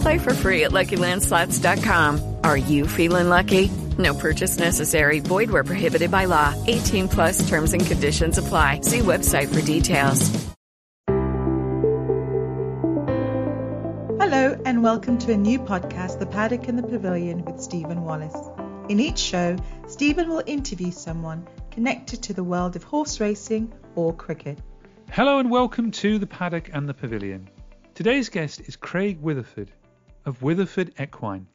Play for free at LuckyLandSlots.com. Are you feeling lucky? No purchase necessary. Void where prohibited by law. 18 plus terms and conditions apply. See website for details. Hello, and welcome to a new podcast, The Paddock and the Pavilion, with Stephen Wallace. In each show, Stephen will interview someone connected to the world of horse racing or cricket. Hello, and welcome to The Paddock and the Pavilion. Today's guest is Craig Witheford of Witheford Equine.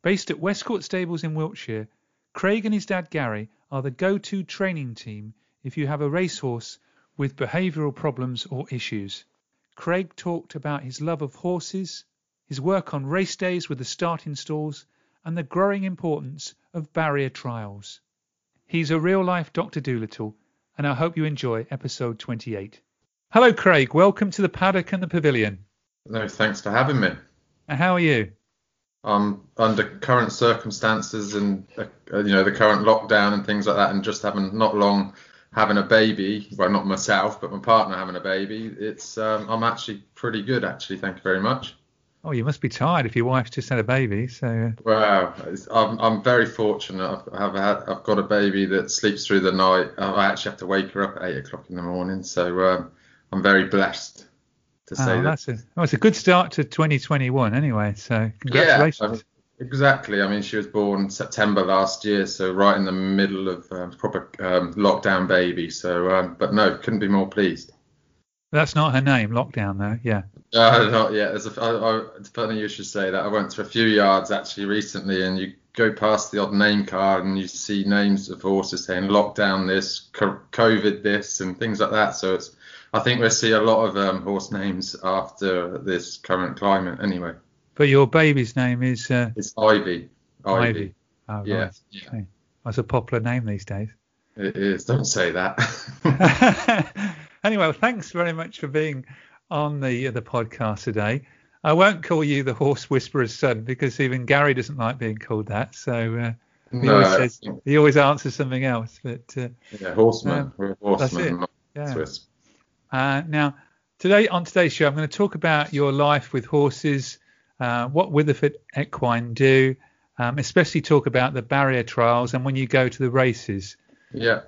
Based at Westcourt Stables in Wiltshire, Craig and his dad Gary are the go to training team if you have a racehorse with behavioural problems or issues. Craig talked about his love of horses, his work on race days with the starting stalls, and the growing importance of barrier trials. He's a real life Dr. Dolittle, and I hope you enjoy episode 28. Hello, Craig. Welcome to the paddock and the pavilion. No, thanks for having me. How are you? Um, under current circumstances and uh, you know the current lockdown and things like that, and just having not long having a baby. Well, not myself, but my partner having a baby. It's um, I'm actually pretty good, actually. Thank you very much. Oh, you must be tired if your wife's just had a baby. So. uh, Wow, I'm I'm very fortunate. I've, I've had I've got a baby that sleeps through the night. I actually have to wake her up at eight o'clock in the morning. So um, I'm very blessed to say Oh, that. that's a, oh, it's a good start to 2021 anyway. So congratulations. Yeah, um, exactly. I mean, she was born September last year, so right in the middle of um, proper um, lockdown baby. So, um, but no, couldn't be more pleased. That's not her name, lockdown though. Yeah. Uh, not yet. There's a, I, I, it's funny you should say that. I went to a few yards actually recently, and you go past the odd name card and you see names of horses saying lockdown this, COVID this, and things like that. So it's, I think we'll see a lot of um, horse names after this current climate. Anyway, But your baby's name is uh, it's Ivy. Ivy. Ivy. Oh, Yeah, right. yeah. Okay. That's a popular name these days. It is. Don't say that. anyway, well, thanks very much for being on the the podcast today. I won't call you the horse whisperer's son because even Gary doesn't like being called that. So uh, he No, always says he always answers something else. But uh, yeah, horseman. Um, We're that's it. not Yeah. Swiss. Uh, now, today on today's show, I'm going to talk about your life with horses, uh, what Witheford Equine do, um, especially talk about the barrier trials and when you go to the races. Yeah.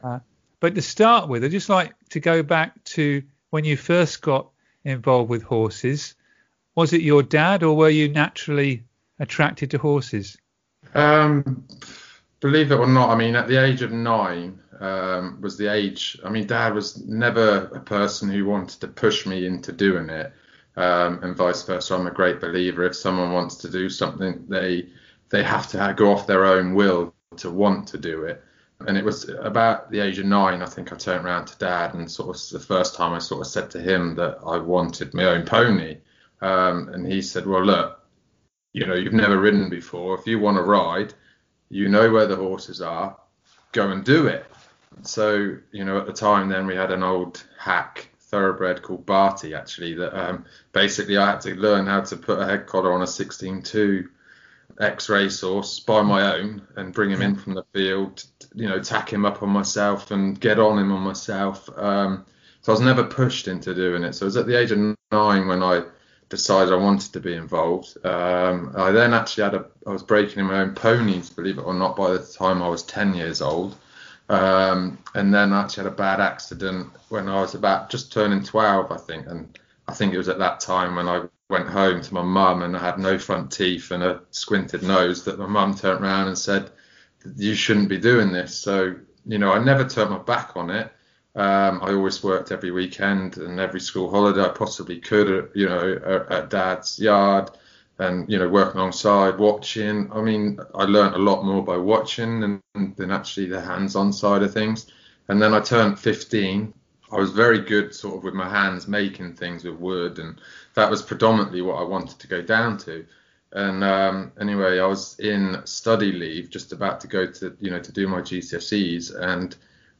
But to start with, I'd just like to go back to when you first got involved with horses. Was it your dad, or were you naturally attracted to horses? Um, believe it or not, I mean, at the age of nine um, was the age. I mean, Dad was never a person who wanted to push me into doing it, um, and vice versa. I'm a great believer. If someone wants to do something, they they have to go off their own will to want to do it. And it was about the age of nine, I think I turned around to Dad, and sort of the first time I sort of said to him that I wanted my own pony. Um, and he said, "Well, look, you know, you've never ridden before. If you want to ride, you know where the horses are, go and do it. So, you know, at the time then we had an old hack thoroughbred called Barty actually that um, basically I had to learn how to put a head collar on a 16-2 X racehorse by my own and bring him in from the field, you know, tack him up on myself and get on him on myself. Um, So I was never pushed into doing it. So it was at the age of nine when I decided I wanted to be involved. Um, I then actually had a, I was breaking in my own ponies, believe it or not, by the time I was 10 years old. Um, and then I actually had a bad accident when I was about just turning 12, I think. And I think it was at that time when I went home to my mum and I had no front teeth and a squinted nose that my mum turned around and said, You shouldn't be doing this. So, you know, I never turned my back on it. Um, I always worked every weekend and every school holiday I possibly could, you know, at, at dad's yard and, you know, working alongside, watching. I mean, I learned a lot more by watching than, than actually the hands on side of things. And then I turned 15. I was very good sort of with my hands making things with wood, and that was predominantly what I wanted to go down to. And um, anyway, I was in study leave, just about to go to, you know, to do my GCSEs, and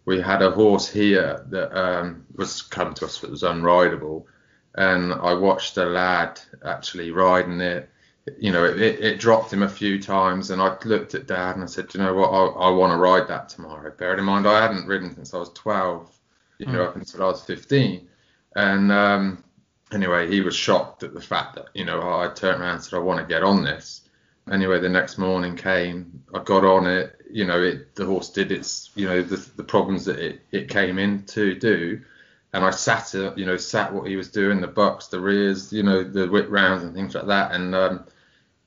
we had a horse here that um, was come to us that was unrideable, and I watched a lad actually riding it. You know, it, it dropped him a few times, and I looked at Dad and I said, you know what, I, I want to ride that tomorrow. Bearing in mind, I hadn't ridden since I was 12, you know, mm. up until I was 15, and um, anyway, he was shocked at the fact that you know I turned around and said, I want to get on this. Anyway, the next morning came, I got on it, you know, it, the horse did its, you know, the, the problems that it, it came in to do. And I sat, uh, you know, sat what he was doing, the bucks, the rears, you know, the whip rounds and things like that. And um,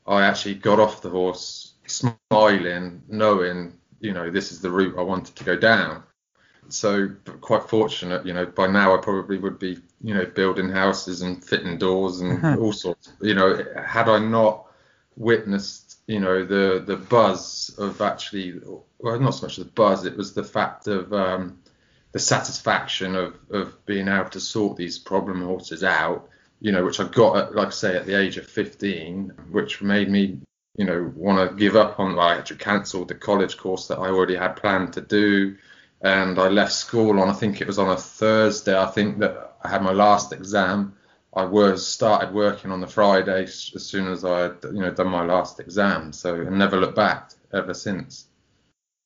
I actually got off the horse smiling, knowing, you know, this is the route I wanted to go down. So quite fortunate, you know, by now I probably would be, you know, building houses and fitting doors and uh-huh. all sorts. You know, had I not witnessed you know the the buzz of actually well not so much the buzz it was the fact of um, the satisfaction of of being able to sort these problem horses out you know which I got at, like I say at the age of 15 which made me you know want to give up on well, I actually cancelled the college course that I already had planned to do and I left school on I think it was on a Thursday I think that I had my last exam I was started working on the Friday as soon as I you know done my last exam. So I never looked back ever since.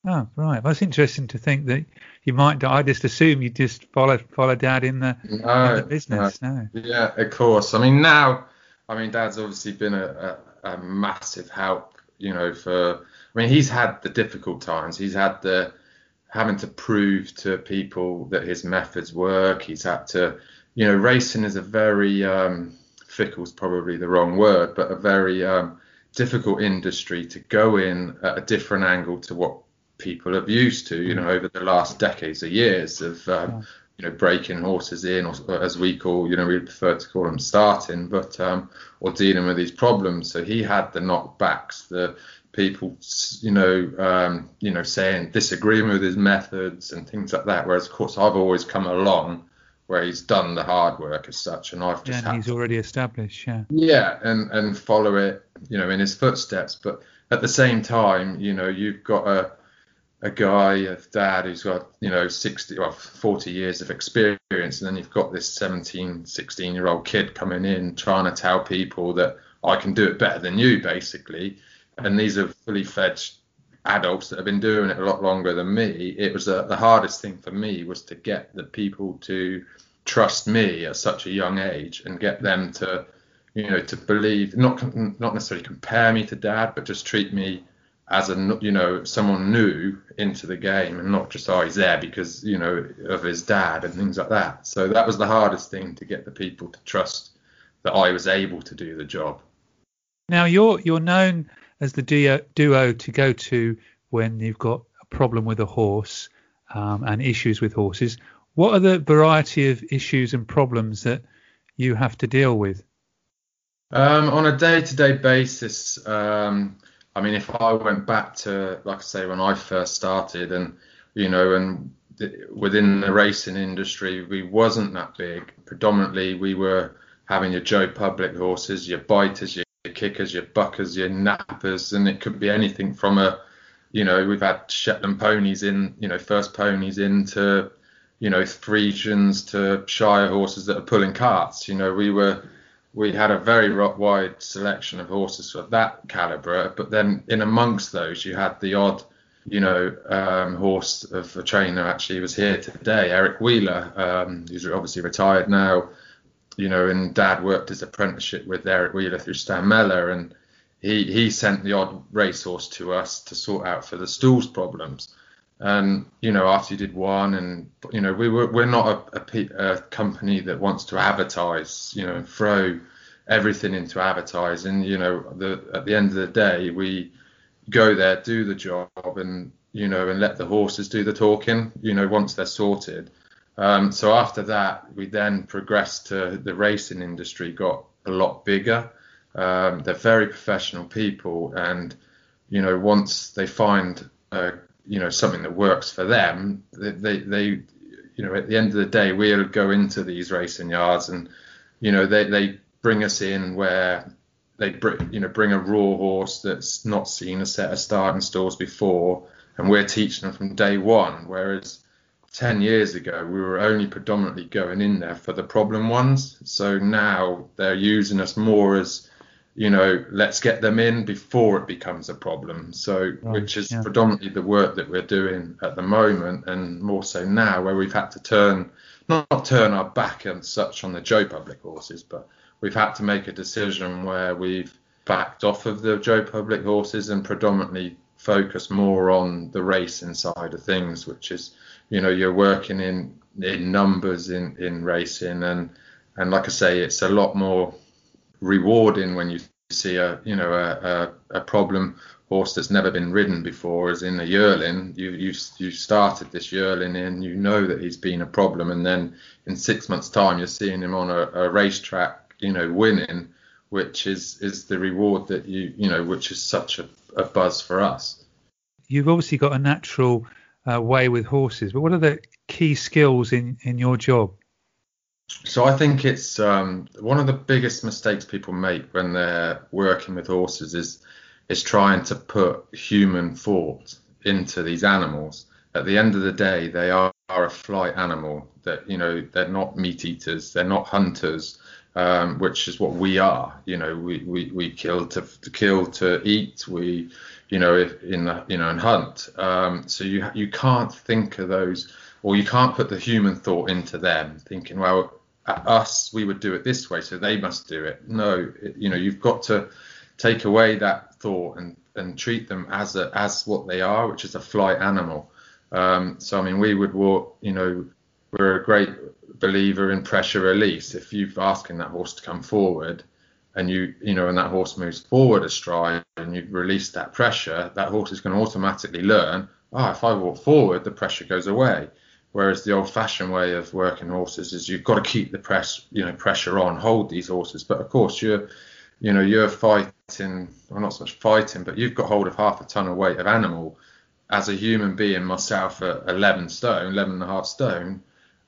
Oh right, it's interesting to think that you might. I just assume you just follow follow Dad in the, no, in the business. No. no. Yeah, of course. I mean now, I mean Dad's obviously been a, a, a massive help. You know, for I mean he's had the difficult times. He's had the having to prove to people that his methods work. He's had to you know, racing is a very um, fickle is probably the wrong word, but a very um, difficult industry to go in at a different angle to what people have used to, you know, over the last decades or years of, um, you know, breaking horses in, or as we call, you know, we prefer to call them starting, but um, or dealing with these problems. So he had the knockbacks, the people, you know, um, you know, saying disagreeing with his methods and things like that. Whereas, of course, I've always come along where he's done the hard work as such, and I've just yeah, he's to, already established, yeah. Yeah, and and follow it, you know, in his footsteps. But at the same time, you know, you've got a a guy, a dad who's got, you know, 60 or 40 years of experience, and then you've got this 17, 16 year old kid coming in trying to tell people that I can do it better than you, basically. And these are fully fledged adults that have been doing it a lot longer than me. It was a, the hardest thing for me was to get the people to trust me at such a young age and get them to you know to believe not not necessarily compare me to dad but just treat me as a you know someone new into the game and not just oh he's there because you know of his dad and things like that. So that was the hardest thing to get the people to trust that I was able to do the job. Now you're you're known as the duo, duo to go to when you've got a problem with a horse um, and issues with horses. What are the variety of issues and problems that you have to deal with? Um, on a day-to-day basis, um, I mean, if I went back to, like I say, when I first started, and you know, and th- within the racing industry, we wasn't that big. Predominantly, we were having your Joe Public horses, your biters, your kickers, your buckers, your nappers, and it could be anything from a, you know, we've had Shetland ponies in, you know, first ponies into you know, Friesians to Shire horses that are pulling carts. You know, we were we had a very wide selection of horses of that calibre, but then in amongst those you had the odd, you know, um, horse of a trainer actually was here today, Eric Wheeler, um, who's obviously retired now, you know, and dad worked his apprenticeship with Eric Wheeler through Stan Mellor, and he he sent the odd racehorse to us to sort out for the stalls problems. And you know, after you did one, and you know, we were we're not a, a, a company that wants to advertise, you know, throw everything into advertising. You know, the, at the end of the day, we go there, do the job, and you know, and let the horses do the talking. You know, once they're sorted. Um, so after that, we then progressed to the racing industry, got a lot bigger. Um, they're very professional people, and you know, once they find uh, you know something that works for them, they, they, they, you know, at the end of the day, we'll go into these racing yards, and you know, they they bring us in where they br- you know bring a raw horse that's not seen a set of starting stalls before, and we're teaching them from day one. Whereas 10 years ago, we were only predominantly going in there for the problem ones. So now they're using us more as, you know, let's get them in before it becomes a problem. So, right, which is yeah. predominantly the work that we're doing at the moment, and more so now where we've had to turn, not, not turn our back and such on the Joe Public horses, but we've had to make a decision where we've backed off of the Joe Public horses and predominantly focus more on the racing side of things, which is, you know, you're working in in numbers in in racing, and and like I say, it's a lot more rewarding when you see a you know a, a, a problem horse that's never been ridden before as in a yearling. You you you started this yearling and you know that he's been a problem, and then in six months' time you're seeing him on a, a racetrack you know, winning, which is is the reward that you you know, which is such a, a buzz for us. You've obviously got a natural uh, way with horses, but what are the key skills in in your job? So I think it's um, one of the biggest mistakes people make when they're working with horses is is trying to put human thought into these animals. At the end of the day, they are, are a flight animal. That you know they're not meat eaters, they're not hunters um, which is what we are. You know, we, we, we kill to, to kill to eat. We, you know, in the, you know, and hunt. Um, so you you can't think of those, or you can't put the human thought into them, thinking, well, at us we would do it this way, so they must do it. No, you know, you've got to take away that thought and and treat them as a as what they are, which is a flight animal. Um, so I mean, we would walk, you know, we're a great believer in pressure release. If you're asking that horse to come forward and you you know and that horse moves forward a stride and you release that pressure, that horse is going to automatically learn, oh, if I walk forward, the pressure goes away. Whereas the old-fashioned way of working horses is you've got to keep the press, you know, pressure on, hold these horses. But of course, you're, you know, you're fighting, well, not so much fighting, but you've got hold of half a ton of weight of animal. As a human being, myself at 11 stone, 11 and a half stone,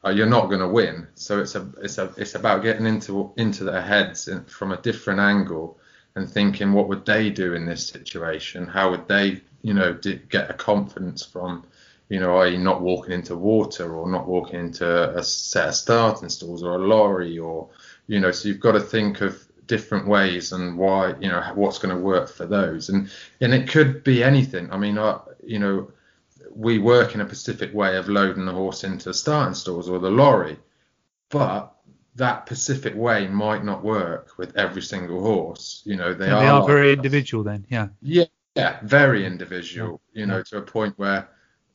uh, you're not going to win. So it's a it's a it's about getting into into their heads from a different angle and thinking what would they do in this situation? How would they you know get a confidence from you know, i.e. not walking into water or not walking into a set of starting stalls or a lorry or you know, so you've got to think of different ways and why you know what's going to work for those and and it could be anything. I mean, I, you know we work in a specific way of loading the horse into starting stalls or the lorry, but that specific way might not work with every single horse. You know, they, are, they are like very individual then, yeah. Yeah, yeah, very individual. Yeah. You know, yeah. to a point where,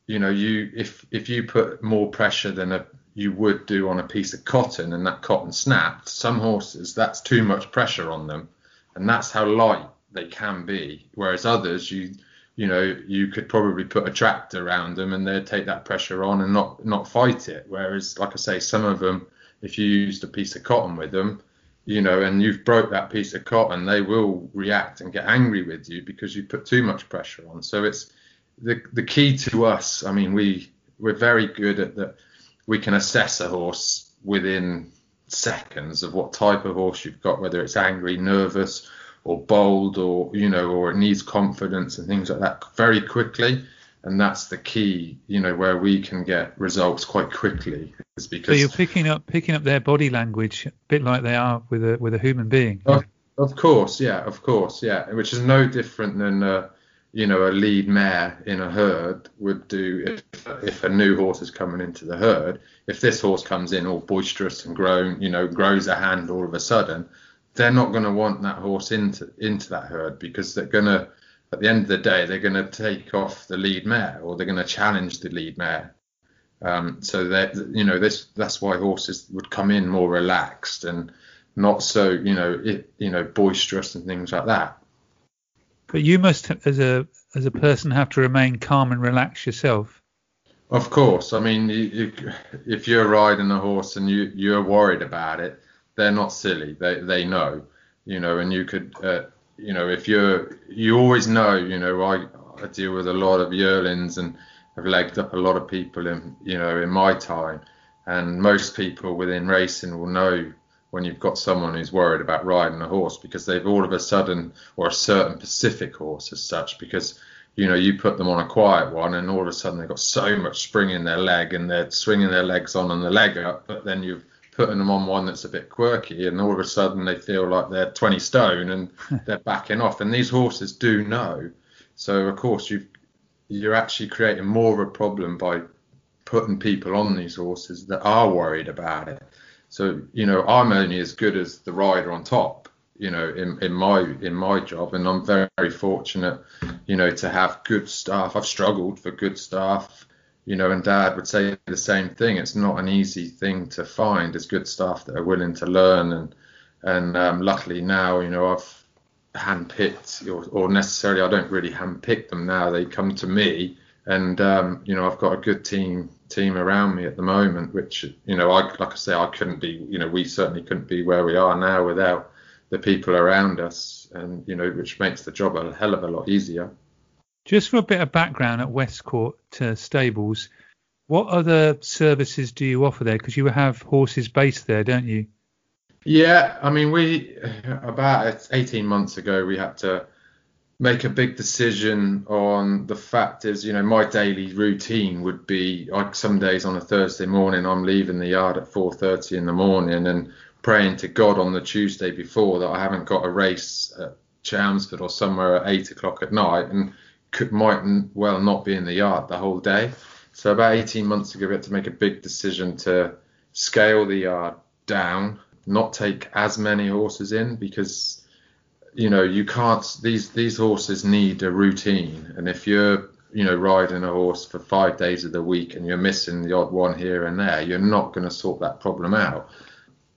you know, you if if you put more pressure than a you would do on a piece of cotton and that cotton snapped, some horses that's too much pressure on them, and that's how light they can be. Whereas others, you you know, you could probably put a tractor around them and they'd take that pressure on and not not fight it. Whereas, like I say, some of them, if you used a piece of cotton with them, you know, and you've broke that piece of cotton, they will react and get angry with you because you put too much pressure on. So it's the the key to us. I mean, we we're very good at that. We can assess a horse within seconds of what type of horse you've got, whether it's angry, nervous, or bold or you know or it needs confidence and things like that very quickly and that's the key you know where we can get results quite quickly is because so you're picking up picking up their body language a bit like they are with a with a human being of, of course yeah of course yeah which is no different than uh, you know, a lead mare in a herd would do if, if a new horse is coming into the herd. If this horse comes in all boisterous and grown, you know, grows a hand all of a sudden, they're not going to want that horse into into that herd because they're going to, at the end of the day, they're going to take off the lead mare or they're going to challenge the lead mare. Um, so that you know, this that's why horses would come in more relaxed and not so you know it, you know boisterous and things like that. But you must, as a as a person, have to remain calm and relax yourself. Of course, I mean, you, you, if you're riding a horse and you you're worried about it, they're not silly. They they know, you know, and you could, uh, you know, if you're you always know, you know, I I deal with a lot of yearlings and have legged up a lot of people in you know in my time, and most people within racing will know when you've got someone who's worried about riding a horse because they've all of a sudden, or a certain Pacific horse as such, because you know you put them on a quiet one and all of a sudden they've got so much spring in their leg and they're swinging their legs on and the leg up, but then you've putting them on one that's a bit quirky and all of a sudden they feel like they're 20 stone and they're backing off. And these horses do know. So of course you you're actually creating more of a problem by putting people on these horses that are worried about it so you know, I'm only as good as the rider on top. You know, in, in my in my job, and I'm very, very fortunate, you know, to have good staff. I've struggled for good staff, you know, and Dad would say the same thing. It's not an easy thing to find. Is good staff that are willing to learn, and and um, luckily now, you know, I've handpicked, or, or necessarily I don't really handpick them now. They come to me, and um, you know, I've got a good team team around me at the moment, which you know, I like I say, I couldn't be, you know, we certainly couldn't be where we are now without the people around us, and you know, which makes the job a hell of a lot easier. Just for a bit of background at Westcourt uh, Stables, what other services do you offer there? Because you have horses based there, don't you? Yeah, I mean, we about 18 months ago we had to make a big decision on the fact is, you know, my daily routine would be like some days on a Thursday morning, I'm leaving the yard at 4:30 in the morning and praying to God on the Tuesday before that I haven't got a race at Chelmsford or somewhere at eight o'clock at night and could might well not be in the yard the whole day. So about 18 months ago, we had to make a big decision to scale the yard down, not take as many horses in because you know you can't these these horses need a routine. And if you're you know riding a horse for five days of the week and you're missing the odd one here and there you're not going to sort that problem out.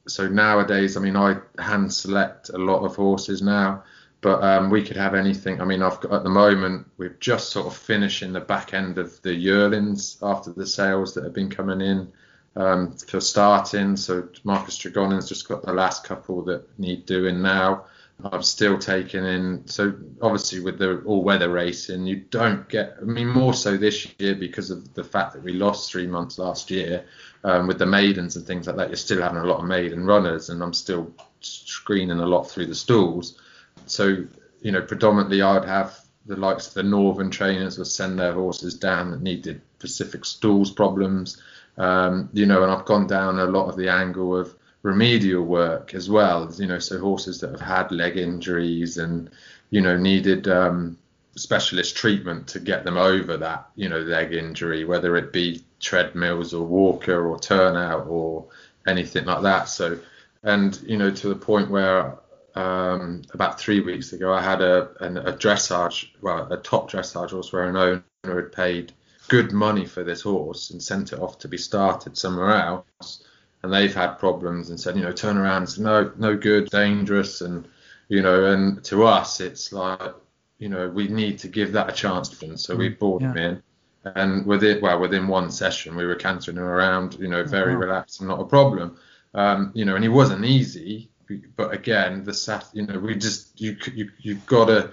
So nowadays i mean i hand select a lot of horses now but um, we could have anything. I mean i've got at the moment we're just sort of finishing the back end of the yearlings after the sales that have been coming in um, for starting. So Marcus Tregoning's just got the last couple that need doing now I'm still taking in. So obviously with the all-weather racing, you don't get. I mean, more so this year because of the fact that we lost three months last year um, with the maidens and things like that. You're still having a lot of maiden runners, and I'm still screening a lot through the stalls. So you know, predominantly I'd have the likes of the northern trainers would send their horses down that needed Pacific stalls problems. Um, you know, and I've gone down a lot of the angle of remedial work as well. You know, so horses that have had leg injuries and you know needed um, specialist treatment to get them over that you know leg injury, whether it be treadmills or walker or turnout or anything like that. So, and you know, to the point where um, about three weeks ago, I had a, an, a dressage, well, a top dressage horse where an owner had paid good money for this horse and sent it off to be started somewhere else and they've had problems and said, you know, turn around, no, no good, dangerous, and you know, and to us, it's like, you know, we need to give that a chance. So we mm, brought yeah. him in, and within well, within one session, we were cantering him around, you know, very relaxed and not a problem. Um, you know, and he wasn't easy, but again, the sat, you know, we just you you you've got to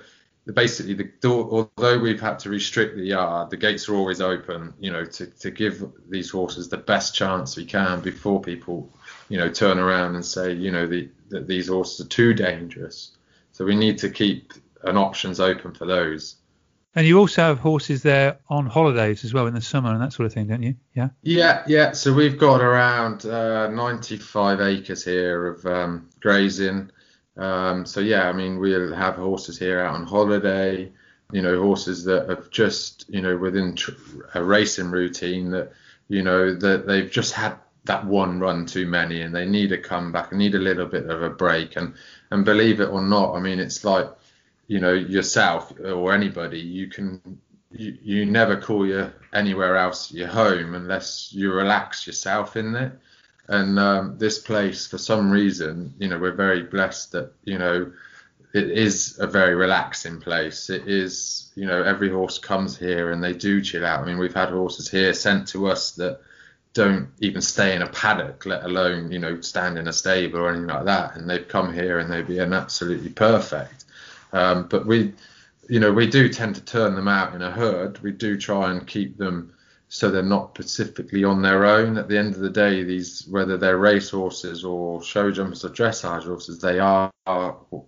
basically the door, although we've had to restrict the yard, the gates are always open, you know, to, to give these horses the best chance we can before people, you know, turn around and say, you know, the, that these horses are too dangerous. So we need to keep an options open for those. And you also have horses there on holidays as well in the summer and that sort of thing, don't you? Yeah. Yeah, yeah. So we've got around uh, 95 acres here of um, grazing. Um, so yeah, I mean we'll have horses here out on holiday. you know, horses that have just, you know, within tr- a racing routine that, you know, that they've just had that one run too many and they need a comeback and need a little bit of a break. And, and believe it or not, I mean, it's like, you know, yourself or anybody, you can, you, you never call your anywhere else your home unless you relax yourself in it. And um, this place, for some reason, you know, we're very blessed that, you know, it is a very relaxing place. It is, you know, every horse comes here and they do chill out. I mean, we've had horses here sent to us that don't even stay in a paddock, let alone, you know, stand in a stable or anything like that. And they've come here and they've been absolutely perfect. Um, but we, you know, we do tend to turn them out in a herd. We do try and keep them so they're not specifically on their own. At the end of the day, these whether they're race horses or show jumpers or dressage horses, they are,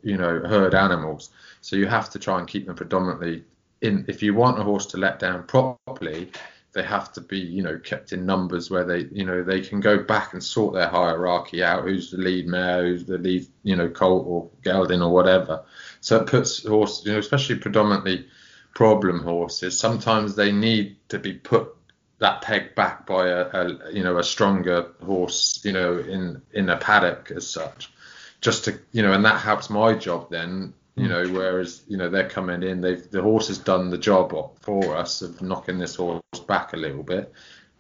you know, herd animals. So you have to try and keep them predominantly in. If you want a horse to let down properly, they have to be, you know, kept in numbers where they, you know, they can go back and sort their hierarchy out. Who's the lead mare? Who's the lead, you know, colt or gelding or whatever. So it puts horses, you know, especially predominantly problem horses. Sometimes they need to be put that peg back by a, a, you know a stronger horse you know in in a paddock as such. Just to you know and that helps my job then you know whereas you know they're coming in they've the horse has done the job for us of knocking this horse back a little bit.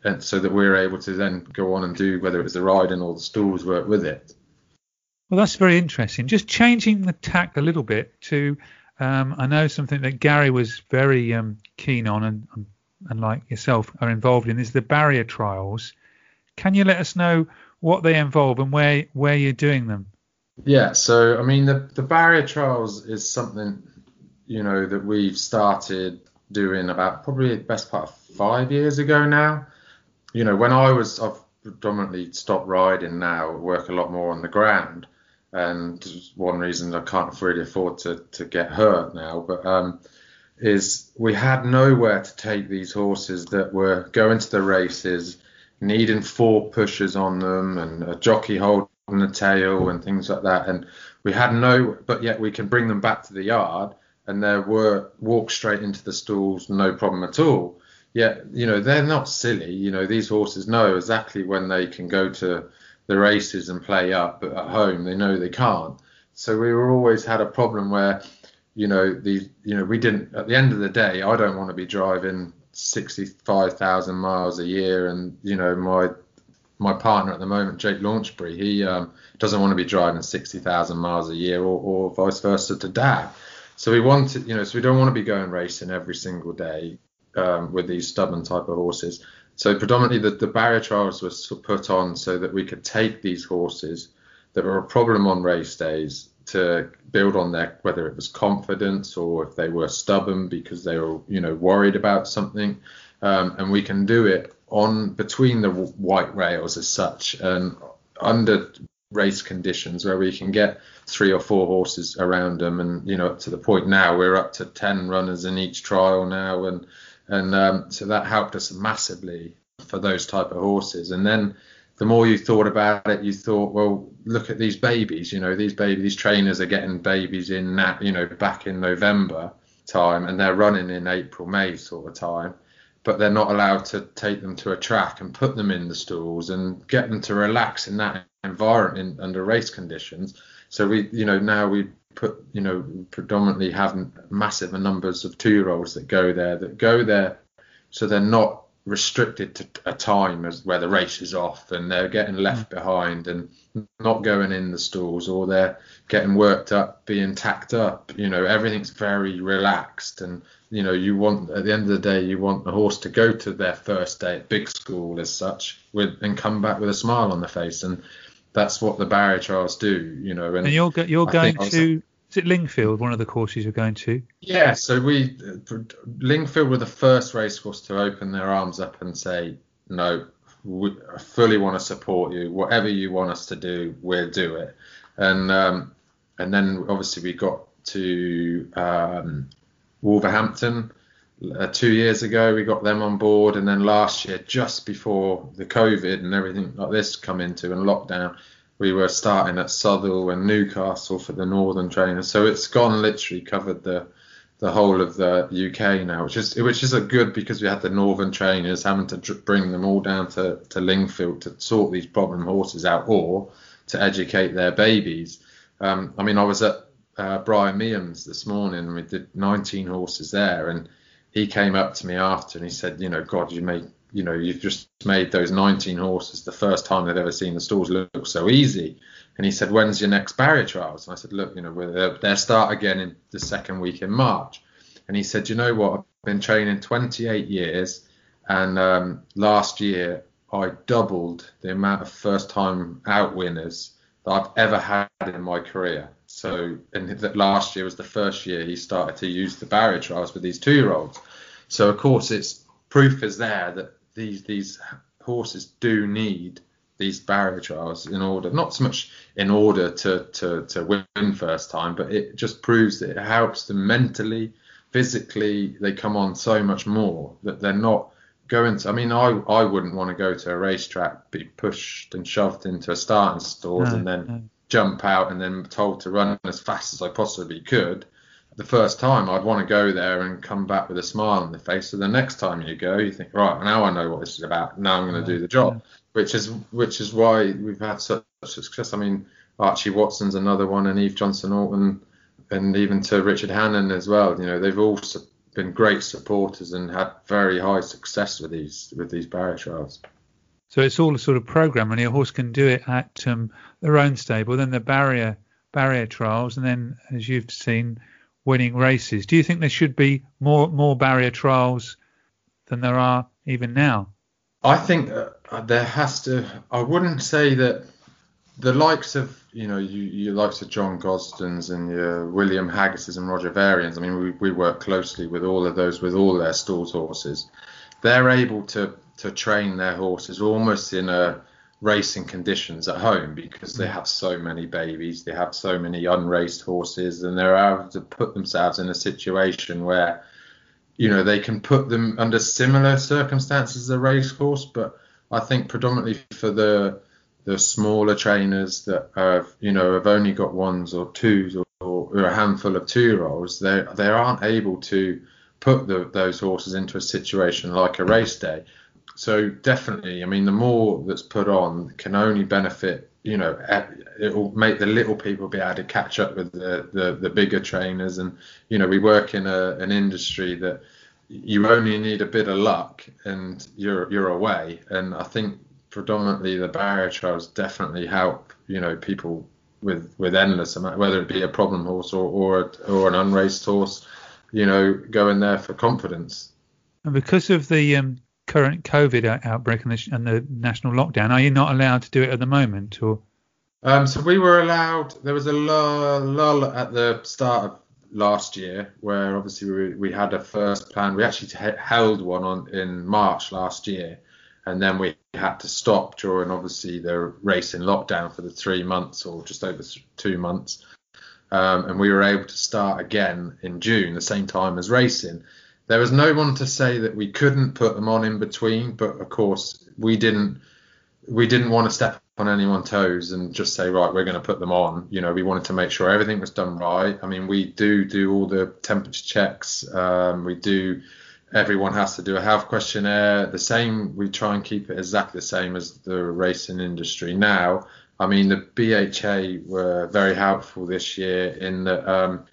And so that we're able to then go on and do whether it's the riding or the stalls work with it. Well that's very interesting. Just changing the tack a little bit to um, I know something that Gary was very um, keen on, and I'm and like yourself are involved in is the barrier trials. Can you let us know what they involve and where where you're doing them? Yeah, so I mean the the barrier trials is something you know that we've started doing about probably the best part of five years ago now. You know, when I was I've predominantly stopped riding now, work a lot more on the ground, and one reason I can't really afford to to get hurt now, but um, is we had nowhere to take these horses that were going to the races, needing four pushers on them and a jockey holding the tail and things like that. And we had no, but yet we can bring them back to the yard and they were walk straight into the stalls, no problem at all. Yet, you know, they're not silly. You know, these horses know exactly when they can go to the races and play up, but at home they know they can't. So we were always had a problem where you know the you know we didn't at the end of the day I don't want to be driving 65,000 miles a year and you know my my partner at the moment Jake Launchbury he um, doesn't want to be driving 60,000 miles a year or, or vice versa to dad. So we wanted you know so we don't want to be going racing every single day um, with these stubborn type of horses. So predominantly the, the barrier trials were put on so that we could take these horses that were a problem on race days to build on their whether it was confidence or if they were stubborn because they were you know worried about something. Um, and we can do it on between the white rails as such and under race conditions where we can get three or four horses around them and you know up to the point now we're up to 10 runners in each trial now. And and um, so that helped us massively for those type of horses. And then the more you thought about it, you thought, well, look at these babies. You know, these baby, these trainers are getting babies in that, you know, back in November time, and they're running in April, May sort of time, but they're not allowed to take them to a track and put them in the stalls and get them to relax in that environment in, under race conditions. So we, you know, now we put, you know, predominantly have massive numbers of two-year-olds that go there, that go there, so they're not restricted to a time as where the race is off and they're getting left mm. behind and not going in the stalls or they're getting worked up being tacked up you know everything's very relaxed and you know you want at the end of the day you want the horse to go to their first day at big school as such with and come back with a smile on the face and that's what the barrier trials do you know and, and you're you're going to is it Lingfield, one of the courses you're going to? Yeah, so we Lingfield were the first racecourse to open their arms up and say, no, we fully want to support you. Whatever you want us to do, we'll do it. And um, and then obviously we got to um, Wolverhampton uh, two years ago. We got them on board, and then last year, just before the COVID and everything like this come into and lockdown, we were starting at Southwell and Newcastle for the Northern trainers. So it's gone literally covered the the whole of the UK now, which is which is a good because we had the northern trainers having to bring them all down to, to Lingfield to sort these problem horses out or to educate their babies. Um, I mean, I was at uh, Brian Meehan's this morning and we did 19 horses there, and he came up to me after and he said, you know, God, you made, you know, you've just made those 19 horses the first time they've ever seen the stalls look so easy. And he said, when's your next barrier trials? And I said, look, you know, they'll start again in the second week in March. And he said, you know what? I've been training 28 years, and um, last year I doubled the amount of first time out winners that I've ever had in my career. So, and that last year was the first year he started to use the barrier trials with these two year olds. So, of course, it's proof is there that these these horses do need these barrier trials in order, not so much in order to, to, to win first time, but it just proves that it helps them mentally, physically. They come on so much more that they're not going to. I mean, I, I wouldn't want to go to a racetrack, be pushed and shoved into a starting stalls no, and then no. jump out and then told to run as fast as I possibly could. The first time, I'd want to go there and come back with a smile on the face. So the next time you go, you think, right, now I know what this is about. Now I'm going to do the job which is which is why we've had such success. I mean, Archie Watson's another one, and Eve Johnson Houghton, and even to Richard Hannon as well. You know, they've all been great supporters and had very high success with these with these barrier trials. So it's all a sort of program, and your horse can do it at um, their own stable, then the barrier barrier trials, and then as you've seen, winning races. Do you think there should be more more barrier trials than there are even now? I think uh, there has to. I wouldn't say that the likes of you know you, you likes of John Gosden's and your William Haggas's and Roger Varian's. I mean, we, we work closely with all of those with all their stalls horses. They're able to to train their horses almost in a racing conditions at home because they mm. have so many babies, they have so many unraced horses, and they're able to put themselves in a situation where you know they can put them under similar circumstances as a racehorse, but I think predominantly for the the smaller trainers that have you know have only got ones or twos or, or a handful of two year olds, they they aren't able to put the, those horses into a situation like a race day. So definitely, I mean, the more that's put on can only benefit. You know, it will make the little people be able to catch up with the, the, the bigger trainers. And you know, we work in a, an industry that you only need a bit of luck and you're you're away. And I think predominantly the barrier trials definitely help you know people with with endless amount, whether it be a problem horse or or, or an unraced horse, you know, going there for confidence. And because of the um, current COVID outbreak and the, and the, national lockdown, are you not allowed to do it at the moment, or? Um, so we were allowed. There was a lull, lull at the start of last year, where obviously we, we had a first plan. We actually held one on in March last year, and then we had to stop during obviously the race in lockdown for the three months or just over two months. Um, and we were able to start again in June, the same time as racing. There was no one to say that we couldn't put them on in between, but of course we didn't. We didn't want to step on anyone's toes and just say right we're going to put them on. You know we wanted to make sure everything was done right. I mean we do do all the temperature checks um, we do everyone has to do a health questionnaire. The same we try and keep it exactly the same as the racing industry. Now i mean the bha were very helpful this year in that um,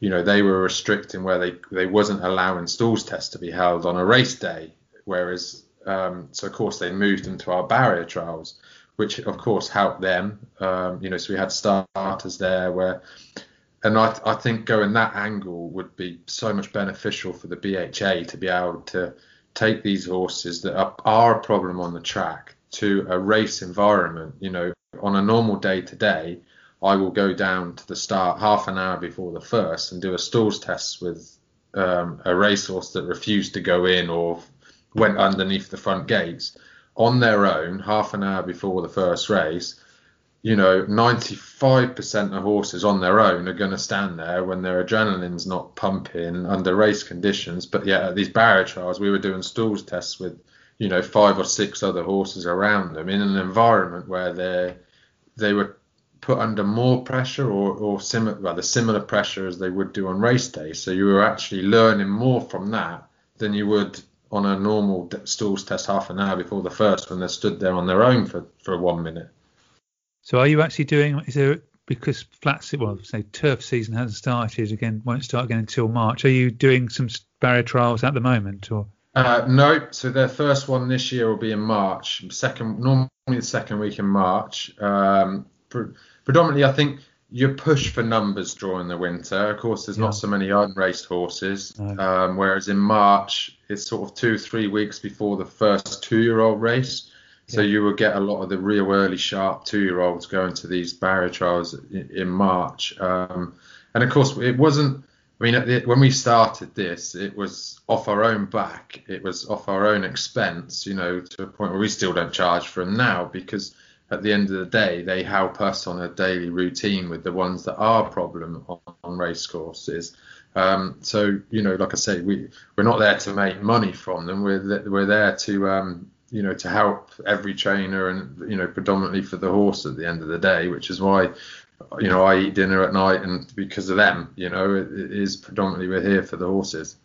you know they were restricting where they they wasn't allowing stalls tests to be held on a race day whereas um, so of course they moved them to our barrier trials which of course helped them. Um, you know, so we had starters there where, and I, I think going that angle would be so much beneficial for the BHA to be able to take these horses that are, are a problem on the track to a race environment. You know, on a normal day to day, I will go down to the start half an hour before the first and do a stalls test with um, a racehorse that refused to go in or went underneath the front gates on their own half an hour before the first race, you know, 95% of horses on their own are going to stand there when their adrenaline's not pumping under race conditions. But yet at these barrier trials, we were doing stalls tests with, you know, five or six other horses around them in an environment where they they were put under more pressure or, or similar, well, similar pressure as they would do on race day. So you were actually learning more from that than you would on a normal stalls test half an hour before the first when they stood there on their own for, for one minute. So are you actually doing, is there, because flat, well, say turf season hasn't started again, won't start again until March, are you doing some barrier trials at the moment or? Uh, no, so their first one this year will be in March. Second, normally the second week in March. Um, predominantly, I think you push for numbers during the winter. Of course, there's yeah. not so many unraced horses. No. Um, whereas in March, it's sort of two, three weeks before the first two-year-old race. So yeah. you will get a lot of the real early sharp two-year-olds going to these barrier trials in, in March. Um, and of course, it wasn't I mean, when we started this, it was off our own back. It was off our own expense, you know, to a point where we still don't charge for them now because at the end of the day, they help us on a daily routine with the ones that are problem on, on race courses. Um, so, you know, like I say, we we're not there to make money from them. We're we're there to um, you know to help every trainer and you know predominantly for the horse at the end of the day, which is why you know, I eat dinner at night, and because of them, you know, it, it is predominantly we're here for the horses.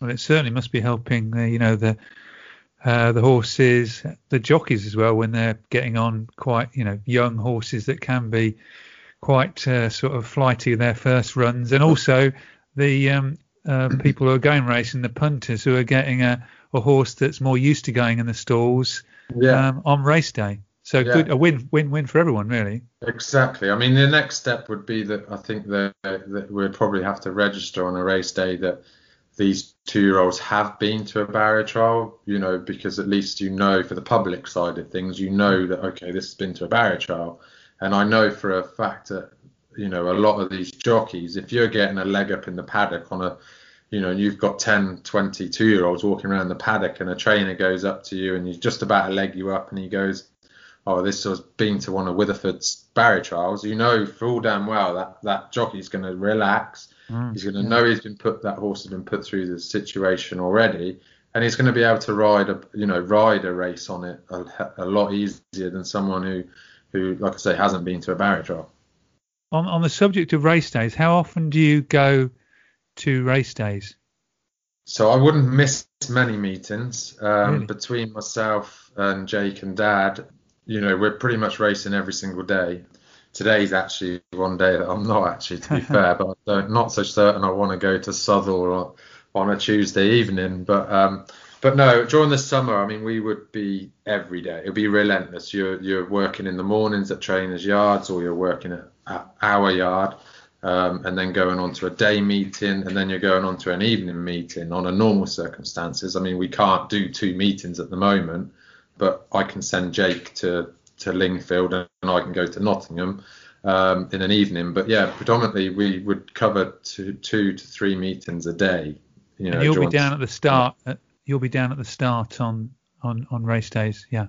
Well, it certainly must be helping, uh, you know, the uh, the horses, the jockeys as well, when they're getting on quite, you know, young horses that can be quite uh, sort of flighty in their first runs, and also the um, uh, people who are going racing, the punters who are getting a, a horse that's more used to going in the stalls yeah. um, on race day. So yeah. good, a win, win, win for everyone, really. Exactly. I mean, the next step would be that I think that, that we'd probably have to register on a race day that these two-year-olds have been to a barrier trial. You know, because at least you know for the public side of things, you know that okay, this has been to a barrier trial, and I know for a fact that you know a lot of these jockeys, if you're getting a leg up in the paddock on a you know, and you've got 10, 22 year olds walking around the paddock, and a trainer goes up to you and he's just about to leg you up, and he goes, oh, this has been to one of Witheford's barrier trials, you know full damn well that that jockey's going to relax. Mm, he's going to yeah. know he's been put that horse has been put through the situation already, and he's going to be able to ride a you know ride a race on it a, a lot easier than someone who who like I say hasn't been to a barrier trial. On on the subject of race days, how often do you go to race days? So I wouldn't miss many meetings um, really? between myself and Jake and Dad you know, we're pretty much racing every single day. Today's actually one day that I'm not actually, to be fair, but I'm not so certain I want to go to Southwell on a Tuesday evening. But um, but no, during the summer, I mean, we would be every day. It'd be relentless. You're you're working in the mornings at trainers' yards, or you're working at, at our yard, um, and then going on to a day meeting, and then you're going on to an evening meeting on a normal circumstances. I mean, we can't do two meetings at the moment but I can send Jake to to Lingfield and I can go to Nottingham um, in an evening. But yeah, predominantly we would cover two, two to three meetings a day. You know, and you'll be down at the start. Uh, you'll be down at the start on on on race days. Yeah.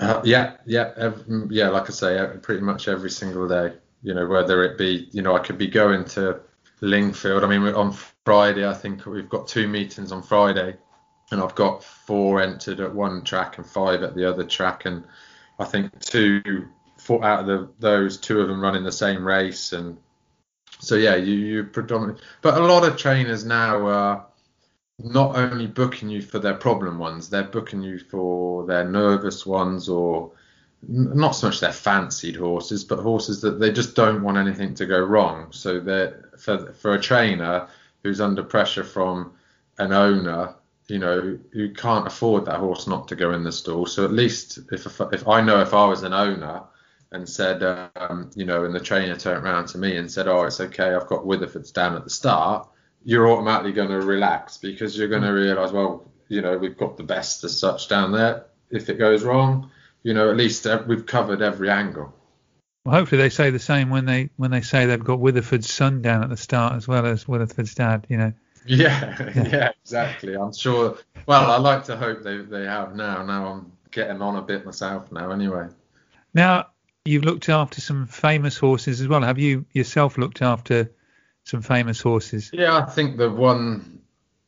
Uh, yeah, yeah, every, yeah. Like I say, pretty much every single day. You know, whether it be, you know, I could be going to Lingfield. I mean, on Friday, I think we've got two meetings on Friday and I've got four entered at one track and five at the other track, and I think two four out of the, those two of them running the same race, and so yeah, you you predominantly, but a lot of trainers now are not only booking you for their problem ones, they're booking you for their nervous ones or not so much their fancied horses, but horses that they just don't want anything to go wrong. So they're for for a trainer who's under pressure from an owner you know, you can't afford that horse not to go in the stall. So at least if if I know if I was an owner and said, um, you know, and the trainer turned around to me and said, oh, it's okay, I've got Withefords down at the start, you're automatically going to relax because you're going to realise, well, you know, we've got the best as such down there. If it goes wrong, you know, at least we've covered every angle. Well, hopefully they say the same when they when they say they've got Witheford's son down at the start as well as Witheford's dad. You know, yeah, yeah, exactly. I'm sure. Well, I like to hope they they have now. Now I'm getting on a bit myself now. Anyway. Now you've looked after some famous horses as well. Have you yourself looked after some famous horses? Yeah, I think the one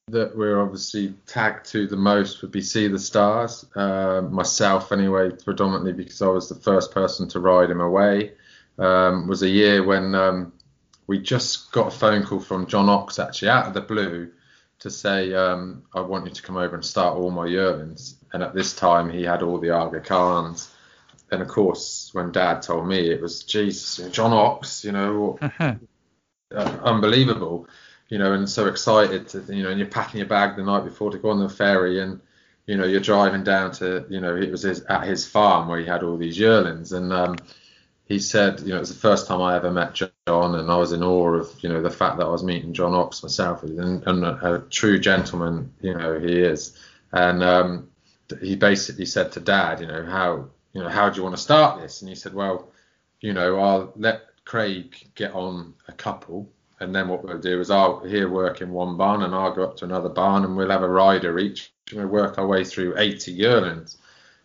that we're obviously tagged to the most would be Sea the Stars. Uh, myself, anyway, predominantly because I was the first person to ride him away. um, was a year when um, we just got a phone call from John Oxx actually out of the blue to say um, I want you to come over and start all my yearlings. And at this time he had all the Aga Khans. And of course, when Dad told me, it was Jesus, John Oxx, you know, uh, unbelievable, you know, and so excited to, you know, and you're packing your bag the night before to go on the ferry, and you know, you're driving down to, you know, it was his, at his farm where he had all these yearlings, and um, he said, you know, it was the first time I ever met John, and I was in awe of, you know, the fact that I was meeting John Oxx myself, and, and a, a, true gentleman, you know, he is. And um, he basically said to Dad, you know, how, you know, how do you want to start this? And he said, well, you know, I'll let Craig get on a couple, and then what we'll do is I'll here work in one barn, and I'll go up to another barn, and we'll have a rider each, and we'll work our way through 80 yearlings.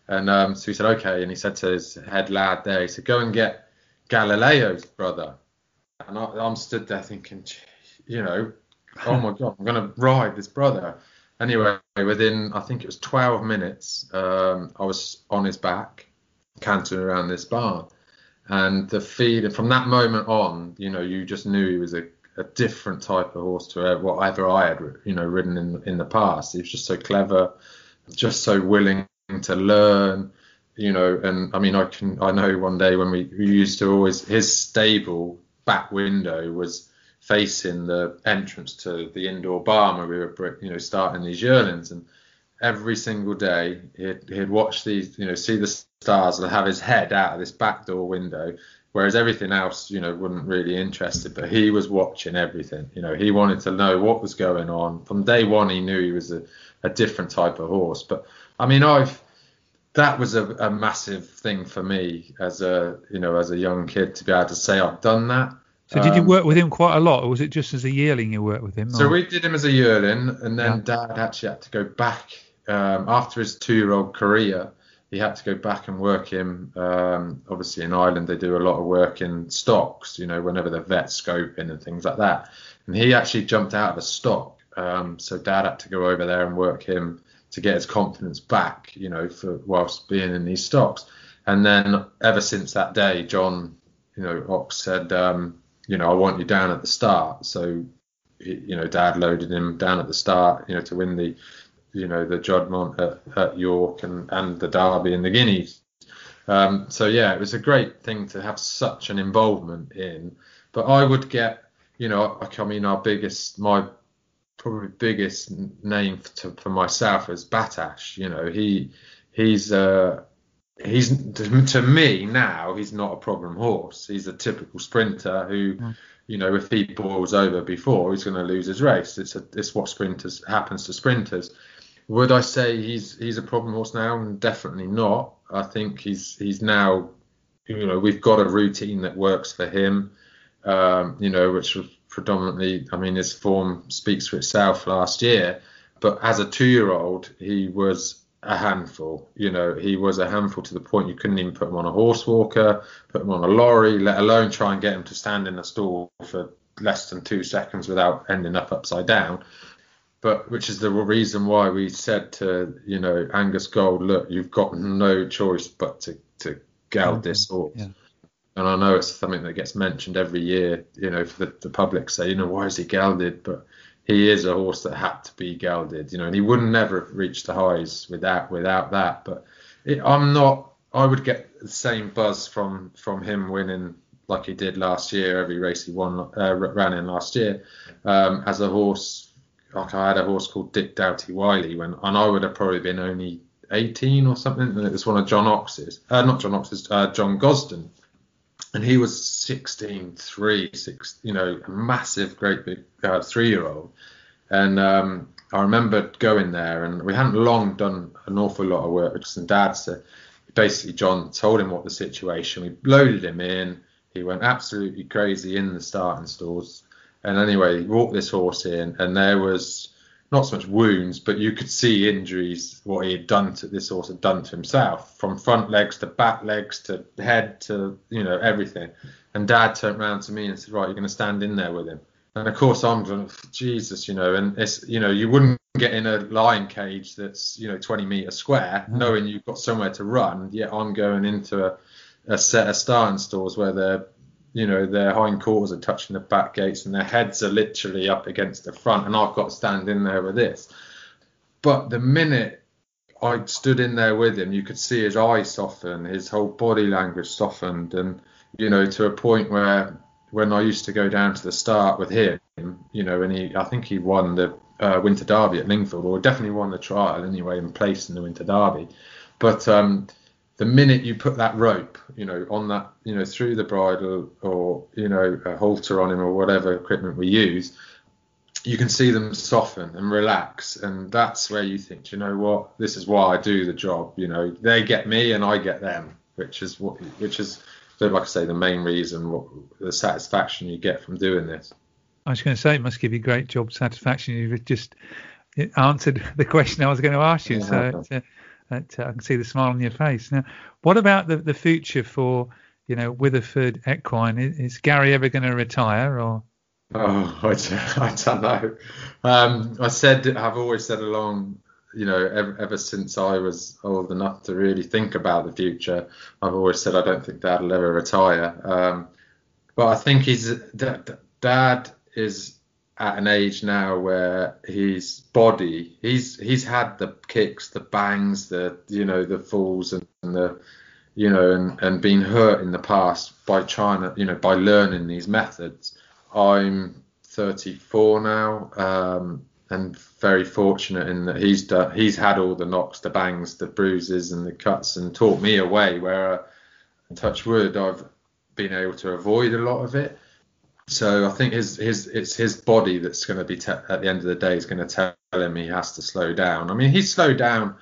And um, so he said, okay. And he said to his head lad there, he said, go and get Galileo's brother. And I, I'm stood there thinking, you know, oh my God, I'm going to ride this brother. Anyway, within, I think it was 12 minutes, um, I was on his back, cantering around this barn. And the feed, from that moment on, you know, you just knew he was a, a different type of horse to whatever I had, you know, ridden in in the past. He was just so clever, just so willing to learn, you know. And I mean, I can I know one day when we, we used to always his stable back window was facing the entrance to the indoor barn where we were you know starting these yearlings. And every single day he'd, he'd watch these you know see the stars and have his head out of this back door window whereas everything else you know wouldn't really interested. But he was watching everything. You know he wanted to know what was going on. From day one he knew he was a, a different type of horse. But I mean, I've that was a, a, massive thing for me as a you know as a young kid to be able to say I've done that. So did you um, work with him quite a lot, or was it just as a yearling you worked with him? So we did him as a yearling, and then yeah. Dad actually had to go back um, after his two-year-old career. He had to go back and work him. Um, obviously, in Ireland they do a lot of work in stocks. You know, whenever the vet's scoping and things like that. And he actually jumped out of a stock. Um, so Dad had to go over there and work him to get his confidence back, you know, for whilst being in these stocks. And then ever since that day, John, you know, Oxx said, um, you know, I want you down at the start. So, you know, Dad loaded him down at the start, you know, to win the, you know, the Juddmonte at, at York and, and the Derby and the Guineas. Um, so yeah, it was a great thing to have such an involvement in. But I would get, you know, I mean, our biggest, my probably biggest name to, for myself is Battaash. You know, he he's uh he's to me now he's not a problem horse. He's a typical sprinter who, mm. you know, if he boils over before, he's going to lose his race. It's a it's what sprinters happens to sprinters. Would I say he's he's a problem horse now? Definitely not. I think he's he's now, you know, we've got a routine that works for him. Um, you know, which predominantly, I mean, his form speaks for itself last year. But as a two-year-old, he was a handful. You know, he was a handful to the point you couldn't even put him on a horse walker, put him on a lorry, let alone try and get him to stand in a stall for less than two seconds without ending up upside down. But which is the reason why we said to you know Angus Gold, look, you've got no choice but to to geld mm-hmm. this horse. Yeah and I know it's something that gets mentioned every year, you know, for the, the public say, you know, why is he gelded? But he is a horse that had to be gelded, you know, and he wouldn't never have reached the highs without without that. But it, I'm not. I would get the same buzz from from him winning like he did last year, every race he won uh, ran in last year, um, as a horse. Like I had a horse called Dick Doughtywylie when, and I would have probably been only 18 or something, and it was one of John Oxx's, uh, not John Oxx's, uh, John Gosden and he was 16, three, six, you know, a massive, great big uh, three-year-old. And um, I remember going there, and we hadn't long done an awful lot of work with some dad. So basically, John told him what the situation. We loaded him in. He went absolutely crazy in the starting stalls. And anyway, he walked this horse in, and there was not so much wounds, but you could see injuries, what he had done to this horse had done to himself, from front legs to back legs to head to you know everything. And Dad turned around to me and said, "Right, you're going to stand in there with him." And of course, I'm going, Jesus, you know, and it's you know you wouldn't get in a lion cage that's you know 20 meters square, mm-hmm. knowing you've got somewhere to run. Yet I'm going into a, a set of starting stalls where they're you know, their hind quarters are touching the back gates and their heads are literally up against the front, and I've got to stand in there with this. But the minute I stood in there with him, you could see his eyes soften, his whole body language softened, and you know, to a point where when I used to go down to the start with him, you know, and he, I think he won the uh, Winter Derby at Lingfield, or definitely won the trial anyway, and placed in the Winter Derby. But um, the minute you put that rope, you know, on that, you know, through the bridle or you know a halter on him or whatever equipment we use, you can see them soften and relax, and that's where you think, you know what, this is why I do the job. You know, they get me and I get them, which is what, which is, like I say, the main reason, what the satisfaction you get from doing this. I was going to say it must give you great job satisfaction. You've just answered the question I was going to ask you. Yeah, so that uh, I can see the smile on your face. Now, what about the, the future for you know Witheford Equine? Is, is Gary ever going to retire or? Oh, I, I don't know. Um, I said I've always said along, you know, ever, ever since I was old enough to really think about the future, I've always said I don't think Dad will ever retire. Um, but I think he's Dad is at an age now where his body he's he's had the kicks the bangs the you know the falls and, and the you know and and been hurt in the past by trying to you know by learning these methods. I'm 34 now um, and very fortunate in that he's done he's had all the knocks the bangs the bruises and the cuts and taught me a way where uh, touch wood i've been able to avoid a lot of it so I think his his it's his body that's going to be te- at the end of the day is going to tell him he has to slow down. I mean, he's slowed down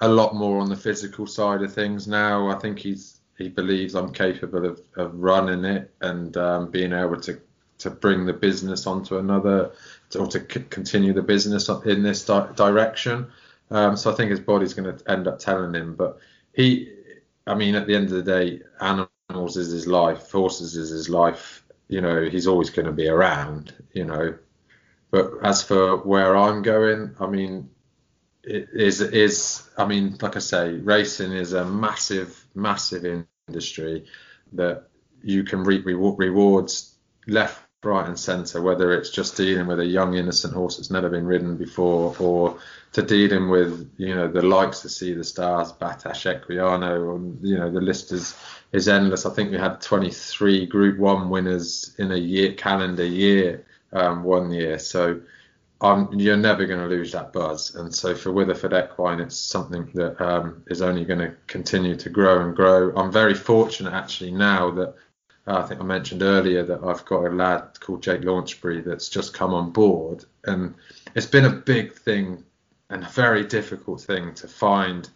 a lot more on the physical side of things now. I think he's he believes I'm capable of, of running it and um, being able to to bring the business onto another or to c- continue the business in this di- direction. Um, so I think his body's going to end up telling him. But he, I mean, at the end of the day, animals is his life, horses is his life you know, he's always going to be around, you know. But as for where I'm going, I mean, it is is I mean, like I say, racing is a massive, massive industry that you can reap rewards left, right, and centre. Whether it's just dealing with a young innocent horse that's never been ridden before, or to dealing with you know the likes to Sea the Stars, Battaash Equiano, and you know the list is is endless. I think we had 23 Group One winners in a year calendar year um, one year, so um, you're never going to lose that buzz. And so for Witheford Equine, it's something that um, is only going to continue to grow and grow. I'm very fortunate actually now that I think I mentioned earlier that I've got a lad called Jake Launchbury that's just come on board, and it's been a big thing and a very difficult thing to find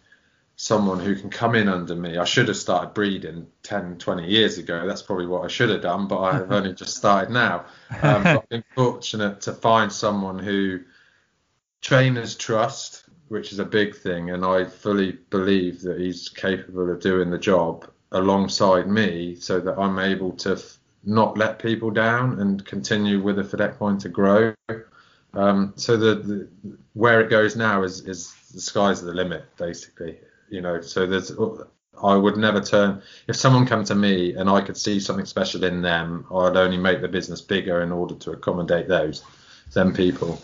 someone who can come in under me. I should have started breeding 10, 20 years ago. That's probably what I should have done, but I have only just started now. Um, I've been fortunate to find someone who trainers trust, which is a big thing, and I fully believe that he's capable of doing the job alongside me so that I'm able to f- not let people down and continue Witheford Equine to grow. Um, so the, the, where it goes now is, is the sky's the limit, basically you know. So there's I would never turn if someone come to me and I could see something special in them I'd only make the business bigger in order to accommodate those them people.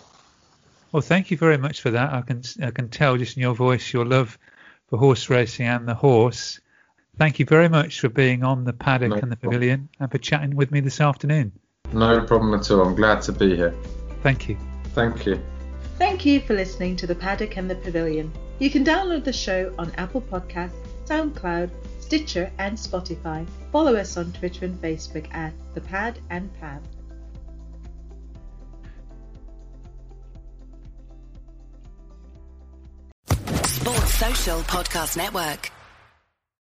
Well thank you very much for that. I can I can tell just in your voice your love for horse racing and the horse thank you very much for being on the paddock no and the problem. pavilion and for chatting with me this afternoon no problem at all I'm glad to be here thank you thank you thank you for listening to the paddock and the pavilion you can download the show on Apple Podcasts, SoundCloud, Stitcher, and Spotify. Follow us on Twitter and Facebook at The Pad and Pav. Sports Social Podcast Network.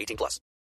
18 plus.